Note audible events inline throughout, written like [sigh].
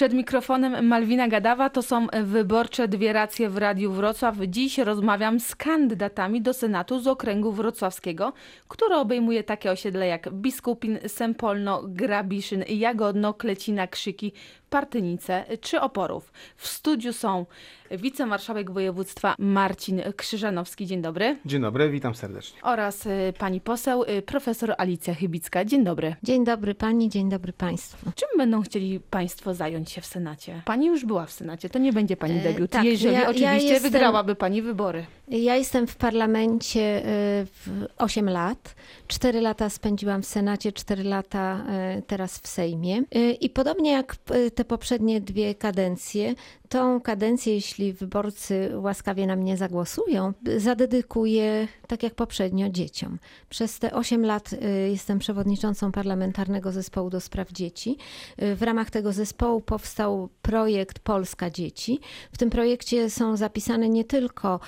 Przed mikrofonem Malwina Gadawa, to są wyborcze dwie racje w Radiu Wrocław. Dziś rozmawiam z kandydatami do Senatu z okręgu wrocławskiego, który obejmuje takie osiedle jak Biskupin, Sempolno, Grabiszyn, Jagodno, Klecina, Krzyki, Partynice czy Oporów. W studiu są wicemarszałek województwa Marcin Krzyżanowski, dzień dobry, Dzień dobry, witam serdecznie. oraz y, pani poseł y, profesor Alicja Chybicka, dzień dobry. Dzień dobry pani, dzień dobry państwu. Czym będą chcieli Państwo zająć się w Senacie? Pani już była w Senacie, to nie będzie Pani E, debiut, tak, jeżeli ja- ja oczywiście jestem- wygrałaby Pani wybory. Ja jestem w parlamencie y, w 8 lat. 4 lata spędziłam w Senacie, 4 lata y, teraz w Sejmie. Y, I podobnie jak y, te poprzednie dwie kadencje, tą kadencję, jeśli wyborcy łaskawie na mnie zagłosują, y, zadedykuję, tak jak poprzednio, dzieciom. Przez te 8 lat y, jestem przewodniczącą Parlamentarnego Zespołu do Spraw Dzieci. Y, W ramach tego zespołu powstał projekt Polska Dzieci. W tym projekcie są zapisane nie tylko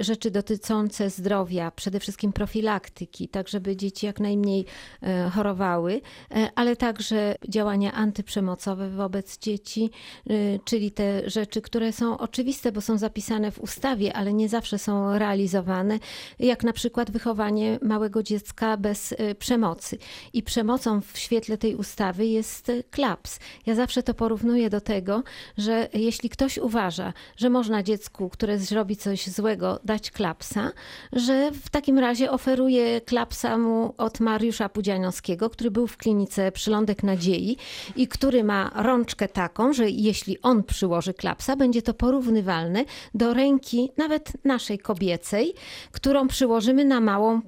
rzeczy dotyczące zdrowia, przede wszystkim profilaktyki, tak żeby dzieci jak najmniej e, chorowały, e, ale także działania antyprzemocowe wobec dzieci, e, czyli te rzeczy, które są oczywiste, bo są zapisane w ustawie, ale nie zawsze są realizowane, jak na przykład wychowanie małego dziecka bez przemocy. I przemocą w świetle tej ustawy jest klaps. Ja zawsze to porównuję do tego, że jeśli ktoś uważa, że można dziecku, które zrobi coś złego, dać klapsa, że w takim razie oferuje klapsa mu od Mariusza Pudzianowskiego, który był w klinice Przylądek Nadziei i który ma rączkę taką, że jeśli on przyłoży klapsa, będzie to porównywalne do ręki nawet naszej kobiecej, którą przyłożymy na małą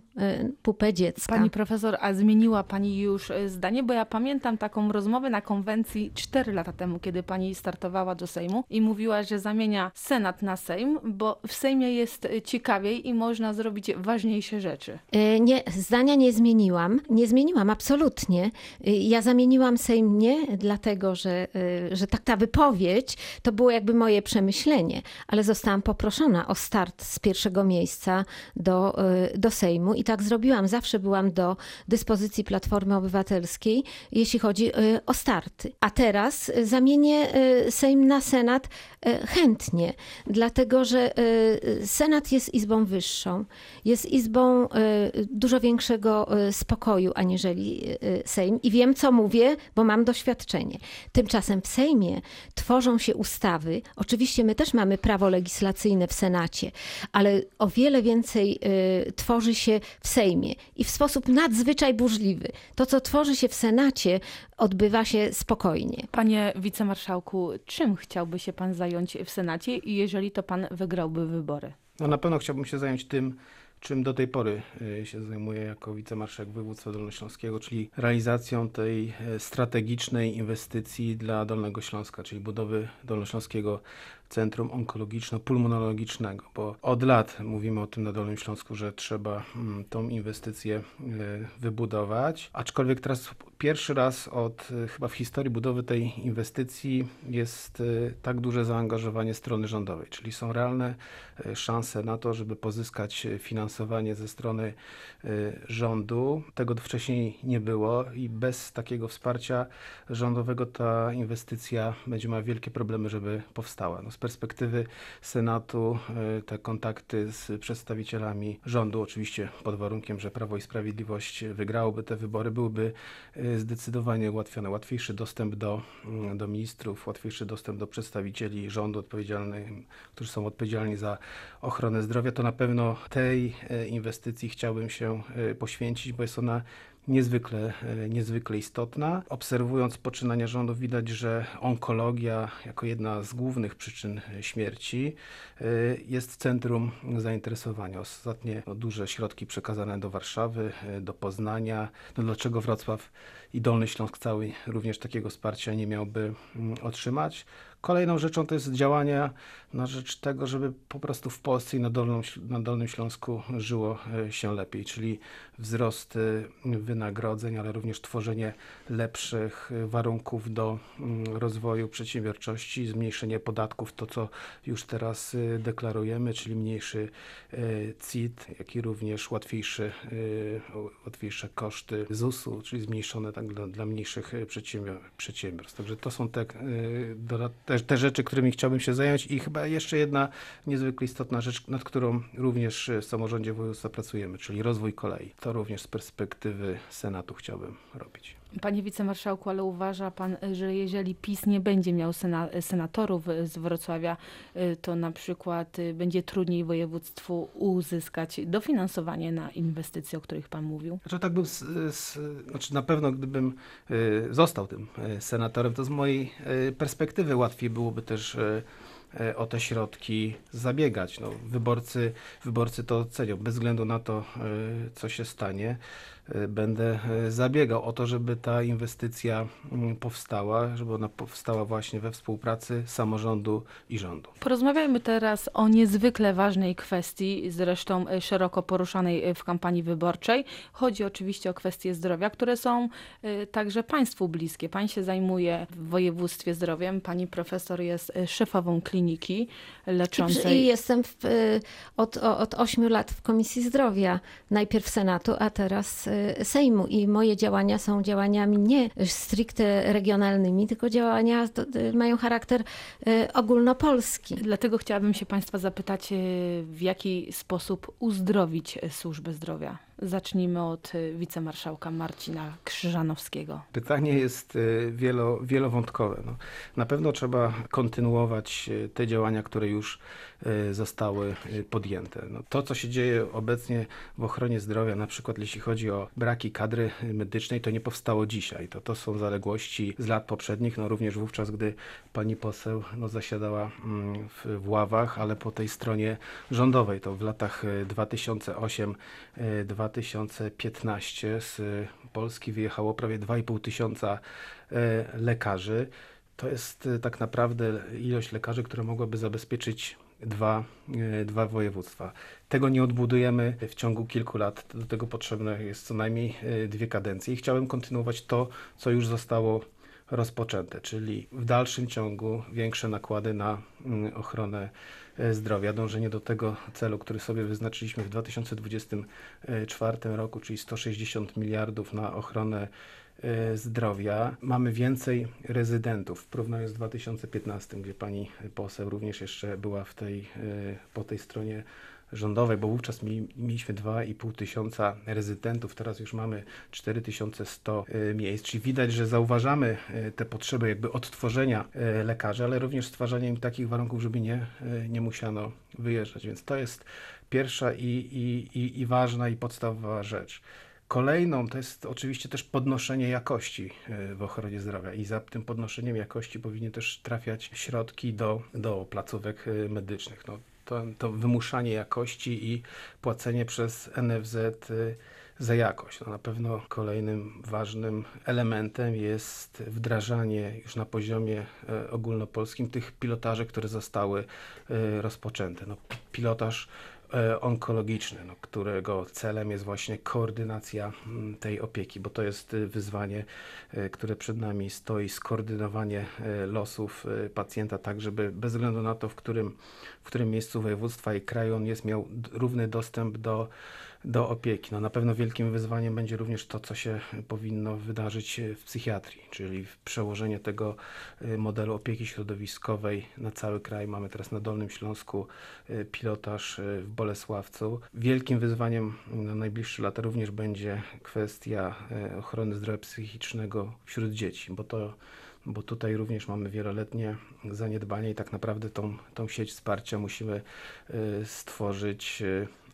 pupę dziecka. Pani profesor, a zmieniła Pani już e, zdanie? Bo ja pamiętam taką rozmowę na konwencji 4 lata temu, kiedy Pani startowała do Sejmu i mówiła, że zamienia Senat na Sejm, bo w Sejmie jest e, ciekawiej i można zrobić ważniejsze rzeczy. Nie, zdania nie zmieniłam. Nie zmieniłam, absolutnie. Ja zamieniłam Sejm nie dlatego, że, że tak ta wypowiedź to było jakby moje przemyślenie, ale zostałam poproszona o start z pierwszego miejsca do, do Sejmu i tak zrobiłam. Zawsze byłam do dyspozycji Platformy Obywatelskiej, jeśli chodzi e, o starty. A teraz e, zamienię e, Sejm na Senat chętnie, dlatego że Senat jest izbą wyższą, jest izbą dużo większego spokoju aniżeli Sejm i wiem, co mówię, bo mam doświadczenie. Tymczasem w Sejmie tworzą się ustawy. Oczywiście my też mamy prawo legislacyjne w Senacie, ale o wiele więcej tworzy się w Sejmie i w sposób nadzwyczaj burzliwy. To, co tworzy się w Senacie, odbywa się spokojnie. Panie wicemarszałku, czym chciałby się Pan zająć w Senacie, i jeżeli to Pan wygrałby wybory? No na pewno chciałbym się zająć tym, czym do tej pory y, się zajmuję jako wicemarszałek województwa dolnośląskiego, czyli realizacją tej e, strategicznej inwestycji dla Dolnego Śląska, czyli budowy Dolnośląskiego Centrum Onkologiczno-Pulmonologicznego, bo od lat mówimy o tym na Dolnym Śląsku, że trzeba mm, tą inwestycję e, wybudować, aczkolwiek teraz pierwszy raz od e, chyba w historii budowy tej inwestycji jest e, tak duże zaangażowanie strony rządowej, czyli są realne szanse na to, żeby pozyskać finansowanie ze strony rządu. Tego wcześniej nie było i bez takiego wsparcia rządowego ta inwestycja będzie miała wielkie problemy, żeby powstała. No, z perspektywy Senatu e, te kontakty z przedstawicielami rządu, oczywiście pod warunkiem, że Prawo i Sprawiedliwość wygrałoby te wybory, byłyby e, zdecydowanie ułatwione. Łatwiejszy dostęp do, mm, do ministrów, łatwiejszy dostęp do przedstawicieli rządu odpowiedzialnych, którzy są odpowiedzialni za ochronę zdrowia, to na pewno tej e, inwestycji chciałbym się poświęcić, bo jest ona niezwykle, e, niezwykle istotna. Obserwując poczynania rządu widać, że onkologia jako jedna z głównych przyczyn e, śmierci e, jest centrum zainteresowania. Ostatnie duże środki przekazane do Warszawy, do Poznania. No, dlaczego Wrocław i Dolny Śląsk cały również takiego wsparcia nie miałby mm, otrzymać? Kolejną rzeczą to jest działania na rzecz tego, żeby po prostu w Polsce i na, Dolną, na Dolnym Śląsku żyło e, się lepiej, czyli wzrost e, wynagrodzeń, ale również tworzenie lepszych e, warunków do mm, rozwoju przedsiębiorczości, zmniejszenie podatków, to co już teraz deklarujemy, czyli mniejszy CIT, jak i również łatwiejszy, łatwiejsze koszty ZUS-u, czyli zmniejszone tak, dla, dla mniejszych przedsiębior- przedsiębiorstw. Także to są te, te, te rzeczy, którymi chciałbym się zająć i chyba jeszcze jedna niezwykle istotna rzecz, nad którą również w samorządzie województwa pracujemy, czyli rozwój kolei. To również z perspektywy Senatu chciałbym robić. Panie wicemarszałku, ale uważa pan, że jeżeli PiS nie będzie miał sena senatorów z Wrocławia, y, to na przykład y, będzie trudniej województwu uzyskać dofinansowanie na inwestycje, o których pan mówił? Znaczy tak bym, z, z, znaczy na pewno gdybym y, został tym senatorem, to z mojej perspektywy łatwiej byłoby też y, y, o te środki zabiegać. No, wyborcy, wyborcy to cenią, bez względu na to, y, co się stanie. Y, Będę y, zabiegał o to, żeby ta inwestycja mm, powstała, żeby ona powstała właśnie we współpracy samorządu i rządu. Porozmawiajmy teraz o niezwykle ważnej kwestii, zresztą y, szeroko poruszanej w kampanii wyborczej. Chodzi oczywiście o kwestie zdrowia, które są także państwu bliskie. Pan się zajmuje w województwie zdrowiem, pani profesor jest szefową kliniki leczącej. I jestem w, od, od 8 lat w Komisji Zdrowia, najpierw Senatu, a teraz Sejmu. I moje działania są działaniami nie stricte regionalnymi, tylko działania y, mają charakter y, ogólnopolski. Dlatego chciałabym się Państwa zapytać, y, w jaki sposób uzdrowić służbę zdrowia. Zacznijmy od y, wicemarszałka Marcina Krzyżanowskiego. Pytanie jest y, wielo, wielowątkowe. No, na pewno trzeba kontynuować y, te działania, które już zostały podjęte. No, to, co się dzieje obecnie w ochronie zdrowia, na przykład jeśli chodzi o braki kadry medycznej, to nie powstało dzisiaj. To, to są zaległości z lat poprzednich, no, również wówczas, gdy pani poseł no, zasiadała mm, w, w ławach, ale po tej stronie rządowej. To w latach 2008 2009 2015 z Polski wyjechało prawie 2,5 tysiąca e, lekarzy. To jest e, tak naprawdę ilość lekarzy, która mogłaby zabezpieczyć dwa, e, dwa województwa. Tego nie odbudujemy w ciągu kilku lat. Do tego potrzebne jest co najmniej dwie kadencje. I chciałem kontynuować to, co już zostało rozpoczęte, czyli w dalszym ciągu większe nakłady na mm, ochronę zdrowia, dążenie do tego celu, który sobie wyznaczyliśmy w 2024 roku, czyli 160 miliardów na ochronę e, zdrowia. Mamy więcej rezydentów w porównaniu z 2015, gdzie pani poseł również jeszcze była w tej, e, po tej stronie rządowej, bo wówczas mieli, mieliśmy 2,5 tysiąca rezydentów, teraz już mamy 4100 e, miejsc, czyli widać, że zauważamy e, te potrzeby jakby odtworzenia e, lekarzy, ale również stwarzania im takich warunków, żeby nie, nie musiano wyjeżdżać, więc to jest pierwsza i, i, i, i ważna i podstawowa rzecz. Kolejną to jest oczywiście też podnoszenie jakości w ochronie zdrowia i za tym podnoszeniem jakości powinny też trafiać środki do, do placówek medycznych. No, to, to wymuszanie jakości i płacenie przez NFZ e, za jakość. No, na pewno kolejnym ważnym elementem jest wdrażanie już na poziomie e, ogólnopolskim tych pilotaży, które zostały e, rozpoczęte. No, pi- pilotaż onkologiczny, no, którego celem jest właśnie koordynacja mm, tej opieki, bo to jest y, wyzwanie, y, które przed nami stoi, skoordynowanie y, losów pacjenta, tak żeby bez względu na to, w którym, w którym miejscu województwa i kraju on jest, miał równy dostęp do, do opieki. No, na pewno wielkim wyzwaniem będzie również to, co się powinno wydarzyć y, w psychiatrii, czyli przełożenie tego y, modelu opieki środowiskowej na cały kraj. Mamy teraz na Dolnym Śląsku y, pilotaż w Bolesławcu. Wielkim wyzwaniem na najbliższe lata również będzie kwestia ochrony zdrowia psychicznego wśród dzieci, bo to bo tutaj również mamy wieloletnie zaniedbanie i tak naprawdę tą, tą sieć wsparcia musimy stworzyć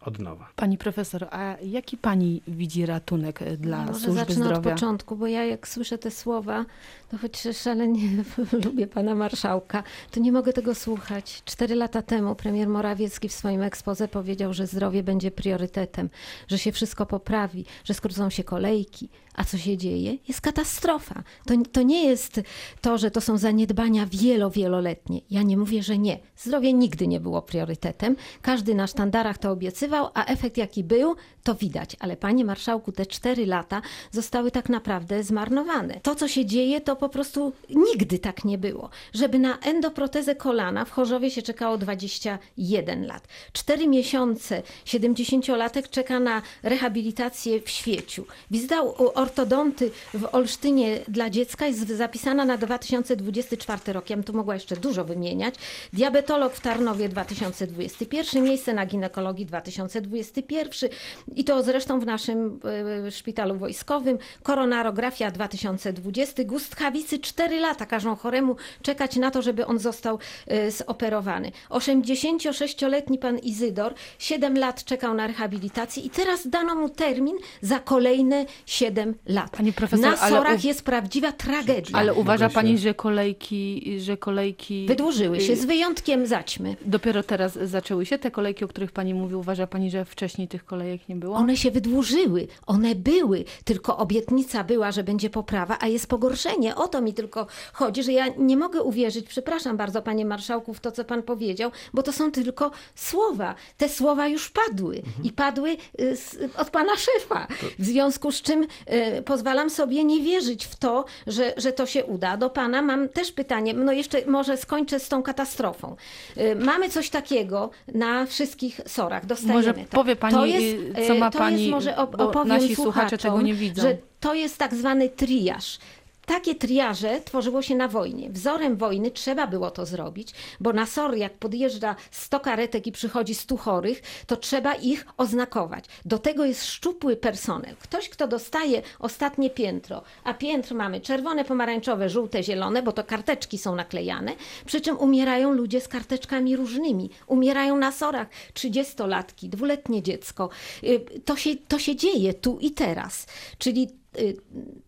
od nowa. Pani profesor, a jaki pani widzi ratunek dla Może służby zacznę od zdrowia? początku, bo ja jak słyszę te słowa, to choć szalenie [laughs] lubię pana marszałka, to nie mogę tego słuchać. Cztery lata temu premier Morawiecki w swoim ekspoze powiedział, że zdrowie będzie priorytetem, że się wszystko poprawi, że skrócą się kolejki. A co się dzieje? Jest katastrofa. To, to nie jest to, że to są zaniedbania wielo, wieloletnie. Ja nie mówię, że nie. Zdrowie nigdy nie było priorytetem. Każdy na sztandarach to obiecywał, a efekt jaki był, to widać. Ale panie marszałku, te cztery lata zostały tak naprawdę zmarnowane. To, co się dzieje, to po prostu nigdy tak nie było. Żeby na endoprotezę kolana w Chorzowie się czekało 21 lat. Cztery miesiące 70-latek czeka na rehabilitację w świeciu. Wizyta ortodonty w Olsztynie dla dziecka jest zapisana na 2024 rok. Ja bym tu mogła jeszcze dużo wymieniać. Diabetolog w Tarnowie 2021, miejsce na ginekologii 2021 i to zresztą w naszym e, szpitalu wojskowym. Koronarografia 2020, gust chawicy 4 lata. Każą choremu czekać na to, żeby on został e, zoperowany. 86-letni pan Izydor 7 lat czekał na rehabilitację i teraz dano mu termin za kolejne 7 lat. Pani profesor, na sorach u- jest prawdziwa tragedia. Ale uważa pani, że kolejki, że kolejki Wydłużyły się, y, z wyjątkiem zaćmy. dopiero teraz zaczęły się te kolejki, o których pani mówi. Uważa pani, że wcześniej tych kolejek nie było? One się wydłużyły, one były, tylko obietnica była, że będzie poprawa, a jest pogorszenie. O to mi tylko chodzi, że ja nie mogę uwierzyć, przepraszam bardzo panie marszałku, w to, co pan powiedział, bo to są tylko słowa. Te słowa już padły i padły y, z, od pana szefa. W związku z czym y, pozwalam sobie nie wierzyć w to, że, że to się uda. Do pana mam też pytanie, no jeszcze może skończę z tą katastrofą. Y, mamy coś takiego na wszystkich sorach, dostajemy. Może tak. powie pani, to jest, y, co ma to pani, jest może op- bo nasi słuchacze tego nie widzą. Że to jest tak zwany triaż. Takie triaże tworzyło się na wojnie. Wzorem wojny trzeba było to zrobić, bo na SOR jak podjeżdża 100 karetek i przychodzi 100 chorych, to trzeba ich oznakować. Do tego jest szczupły personel. Ktoś, kto dostaje ostatnie piętro, a piętr mamy czerwone, pomarańczowe, żółte, zielone, bo to karteczki są naklejane, przy czym umierają ludzie z karteczkami różnymi. Umierają na SORach 30-latki, dwuletnie dziecko. Y, To się, to się dzieje tu i teraz. Czyli y,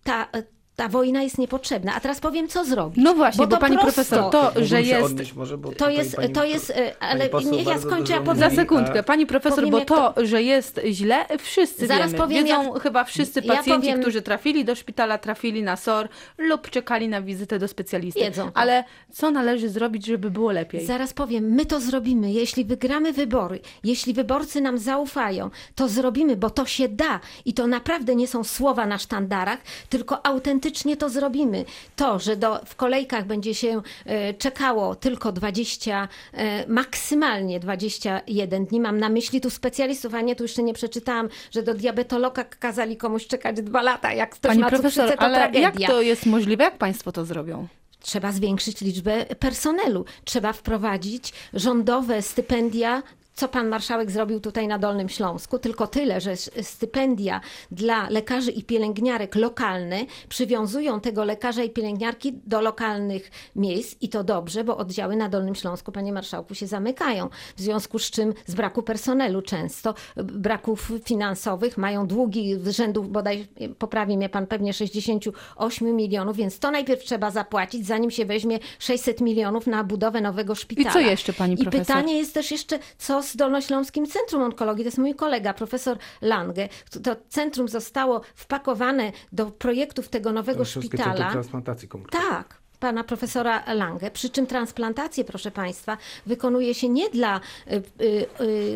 ta, ta wojna jest niepotrzebna. A teraz powiem, co zrobić. No właśnie, bo, to pani prosto. profesor, to, że jest... może, bo To jest, pani- to jest, e, ale niech ja skończę, a potem... Za sekundkę, pani profesor, Powiem, bo jak to, że jest źle, wszyscy Zaraz wiemy. powiem, Wiedzą jak- chyba wszyscy Ja pacjenci, powiem- którzy trafili do szpitala, trafili na SOR lub czekali na wizytę do specjalisty. Wiedzą to. Ale co należy zrobić, żeby było lepiej? Zaraz powiem, my to zrobimy. Jeśli wygramy wybory, jeśli wyborcy nam zaufają, to zrobimy, bo to się da. I to naprawdę nie są słowa na sztandarach, tylko autentycznie to zrobimy. To, że do, w kolejkach będzie się e, czekało tylko 20, e, maksymalnie 21 dni. Mam na myśli tu specjalistów, a nie tu jeszcze nie przeczytałam, że do diabetologa kazali komuś czekać dwa lata. Jak ktoś Pani ma profesor, cukrzycę, to ale tragedia. jak to jest możliwe? Jak państwo to zrobią? Trzeba zwiększyć liczbę personelu. Trzeba wprowadzić rządowe stypendia. Co pan marszałek zrobił tutaj na Dolnym Śląsku? Tylko tyle, że stypendia dla lekarzy i pielęgniarek lokalne przywiązują tego lekarza i pielęgniarki do lokalnych miejsc i to dobrze, bo oddziały na Dolnym Śląsku, panie marszałku, się zamykają. W związku z czym z braku personelu często, braków finansowych, mają długi z rzędów bodaj, poprawi mnie pan pewnie 68 milionów, więc to najpierw trzeba zapłacić, zanim się weźmie 600 milionów na budowę nowego szpitala. co jeszcze, pani I profesor? pytanie jest też jeszcze, co z Dolnośląskim Centrum Onkologii? To jest mój kolega, profesor Lange. To centrum zostało wpakowane do projektów tego nowego szpitala. Transplantacji komórkowej. Tak, pana profesora Lange. Przy czym transplantację, proszę państwa, wykonuje się nie dla y, y,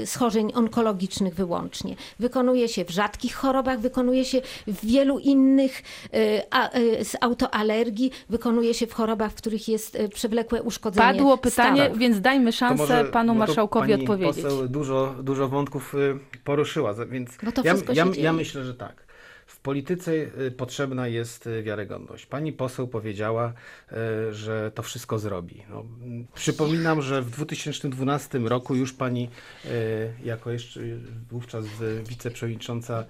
y, schorzeń onkologicznych wyłącznie. Wykonuje się w rzadkich chorobach, wykonuje się w wielu innych z autoalergii, wykonuje się w chorobach, w których jest przewlekłe uszkodzenie Padło pytanie, stawów. więc dajmy szansę może- panu to marszałkowi pani odpowiedzieć. Poseł dużo, dużo wątków poruszyła, więc Bo to ja, wszystko ja, ja myślę, że tak. W polityce y, potrzebna jest y, wiarygodność. Pani poseł powiedziała, y, że to wszystko zrobi. No, przypominam, że w 2012 roku już pani, jako jeszcze wówczas wiceprzewodnicząca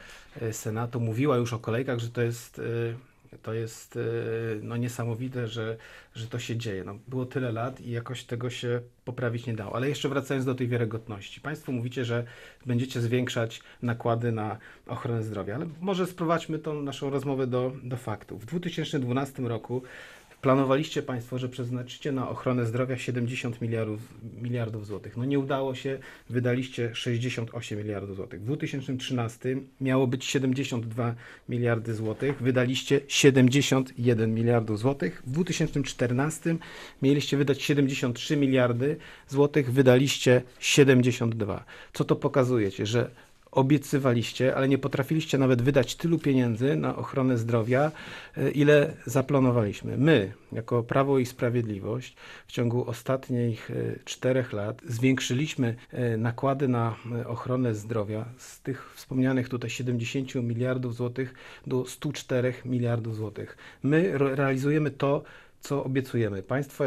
Senatu, mówiła już o kolejkach, że to jest to jest e, no, niesamowite, że, że to się dzieje. No, było tyle lat i jakoś tego się poprawić nie dało. Ale jeszcze wracając do tej wiarygodności. Państwo mówicie, że będziecie zwiększać nakłady na ochronę zdrowia, ale może sprowadźmy tą naszą rozmowę do, do faktów. W 2012 roku Planowaliście Państwo, że przeznaczycie na ochronę zdrowia 70 miliardów, miliardów złotych. No nie udało się, wydaliście 68 miliardów złotych. W 2013 miało być 72 miliardy złotych, wydaliście 71 miliardów złotych. W 2014 mieliście wydać 73 miliardy złotych, wydaliście 72. Co to pokazujecie? Że obiecywaliście, ale nie potrafiliście nawet wydać tylu pieniędzy na ochronę zdrowia, e, ile zaplanowaliśmy. My, jako Prawo i Sprawiedliwość, w ciągu ostatnich e, czterech lat zwiększyliśmy e, nakłady na ochronę zdrowia z tych wspomnianych tutaj 70 miliardów złotych do 104 miliardów złotych. My realizujemy to, co obiecujemy. Państwo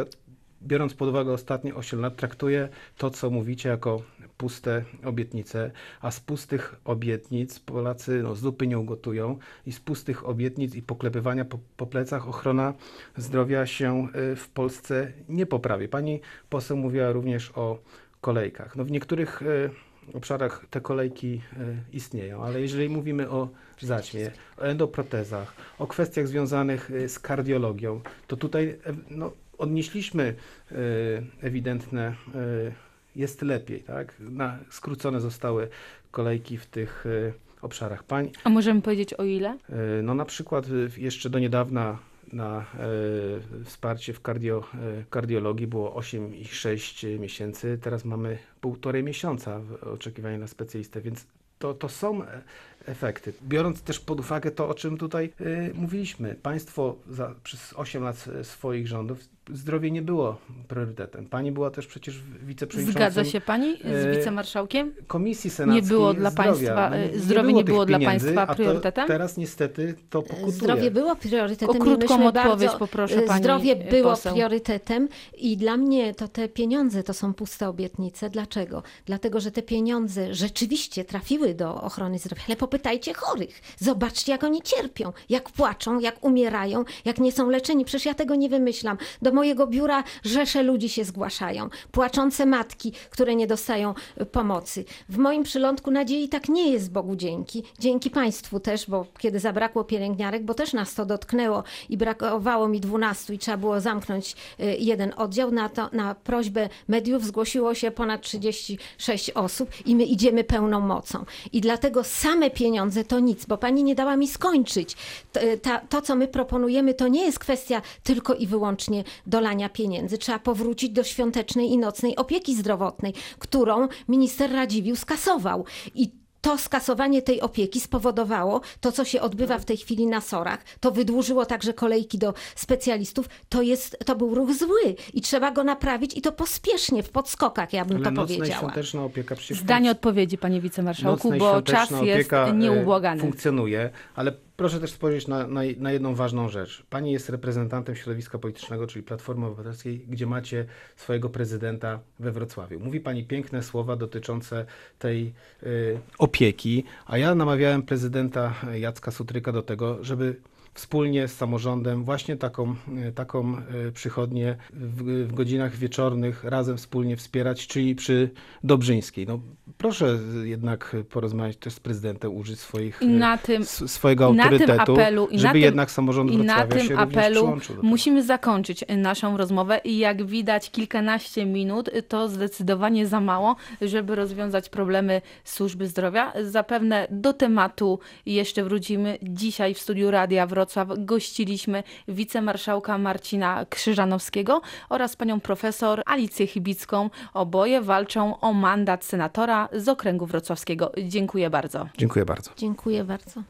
biorąc pod uwagę ostatnie 8 lat, traktuje to, co mówicie, jako puste obietnice, a z pustych obietnic Polacy no, zupy nie ugotują i z pustych obietnic i poklepywania po, po plecach ochrona zdrowia się y, w Polsce nie poprawi. Pani poseł mówiła również o kolejkach. No, w niektórych y, obszarach te kolejki y, istnieją, ale jeżeli mówimy o zaćmie, o endoprotezach, o kwestiach związanych z kardiologią, to tutaj e, no, odnieśliśmy y, ewidentne, y, jest lepiej, tak? Na, skrócone zostały kolejki w tych y, obszarach. Pań, A możemy powiedzieć o ile? no na przykład jeszcze do niedawna na y, wsparcie w kardio, y, kardiologii było 8,6 miesięcy, teraz mamy półtorej miesiąca w oczekiwaniu na specjalistę, więc to, to są e- efekty. Biorąc też pod uwagę to, o czym tutaj y, mówiliśmy, państwo za, przez 8 lat s- swoich rządów zdrowie nie było priorytetem. Pani była też przecież wiceprzewodniczącą Zgadza się pani z e, wicemarszałkiem? Komisji Senackiej Nie było dla zdrowia. państwa, No, y, zdrowie nie tych było dla pieniędzy, państwa a to priorytetem? Teraz niestety to pokutuje. Zdrowie było priorytetem. O krótką odpowiedź bardzo, poproszę pani Zdrowie było poseł. priorytetem i dla mnie to te pieniądze to są puste obietnice. Dlaczego? Dlatego, że te pieniądze rzeczywiście trafiły do ochrony zdrowia. Ale popytajcie chorych. Zobaczcie, jak oni cierpią, jak płaczą, jak umierają, jak nie są leczeni. Przecież ja tego nie wymyślam. Do mojego biura rzesze ludzi się zgłaszają. Płaczące matki, które nie dostają e, pomocy. W moim przylądku nadziei tak nie jest, Bogu dzięki. Dzięki Państwu też, bo kiedy zabrakło pielęgniarek, bo też nas to dotknęło i brakowało mi 12 i trzeba było zamknąć e, jeden oddział, na, to, na prośbę mediów zgłosiło się ponad 36 osób i my idziemy pełną mocą. I dlatego same pieniądze to nic, bo Pani nie dała mi skończyć. To, e, ta, to co my proponujemy, to nie jest kwestia tylko i wyłącznie dolania pieniędzy. Trzeba powrócić do świątecznej i nocnej opieki zdrowotnej, którą minister Radziwiłł skasował. I to skasowanie tej opieki spowodowało to, co się odbywa w tej chwili na sorach. To wydłużyło także kolejki do specjalistów. To, jest, to był ruch zły i trzeba go naprawić i to pospiesznie, w podskokach, ja bym Ale to nocna i powiedziała. świąteczna opieka przecież Zdanie odpowiedzi, panie wicemarszałku, i bo czas jest e, nieubłagany. funkcjonuje, ale proszę też spojrzeć na, na, na jedną ważną rzecz. Pani jest reprezentantem środowiska politycznego, czyli Platformy Obywatelskiej, gdzie macie swojego prezydenta we Wrocławiu. Mówi pani piękne słowa dotyczące tej y, opieki, a ja namawiałem prezydenta Jacka Sutryka do tego, żeby wspólnie z samorządem właśnie taką, y, taką y, przychodnię w, w godzinach wieczornych razem wspólnie wspierać, czyli przy Dobrzyńskiej. No, proszę jednak porozmawiać też z prezydentem, użyć swoich, na tym, swojego na autorytetu, apelu, na żeby tym- jednak samorząd I na Wrocławia tym się apelu musimy zakończyć naszą rozmowę i jak widać kilkanaście minut to zdecydowanie za mało, żeby rozwiązać problemy służby zdrowia. Zapewne do tematu jeszcze wrócimy. Dzisiaj w studiu Radia Wrocław gościliśmy wicemarszałka Marcina Krzyżanowskiego oraz panią profesor Alicję Chybicką. Oboje walczą o mandat senatora z okręgu wrocławskiego. Dziękuję bardzo. Dziękuję bardzo. Dziękuję bardzo.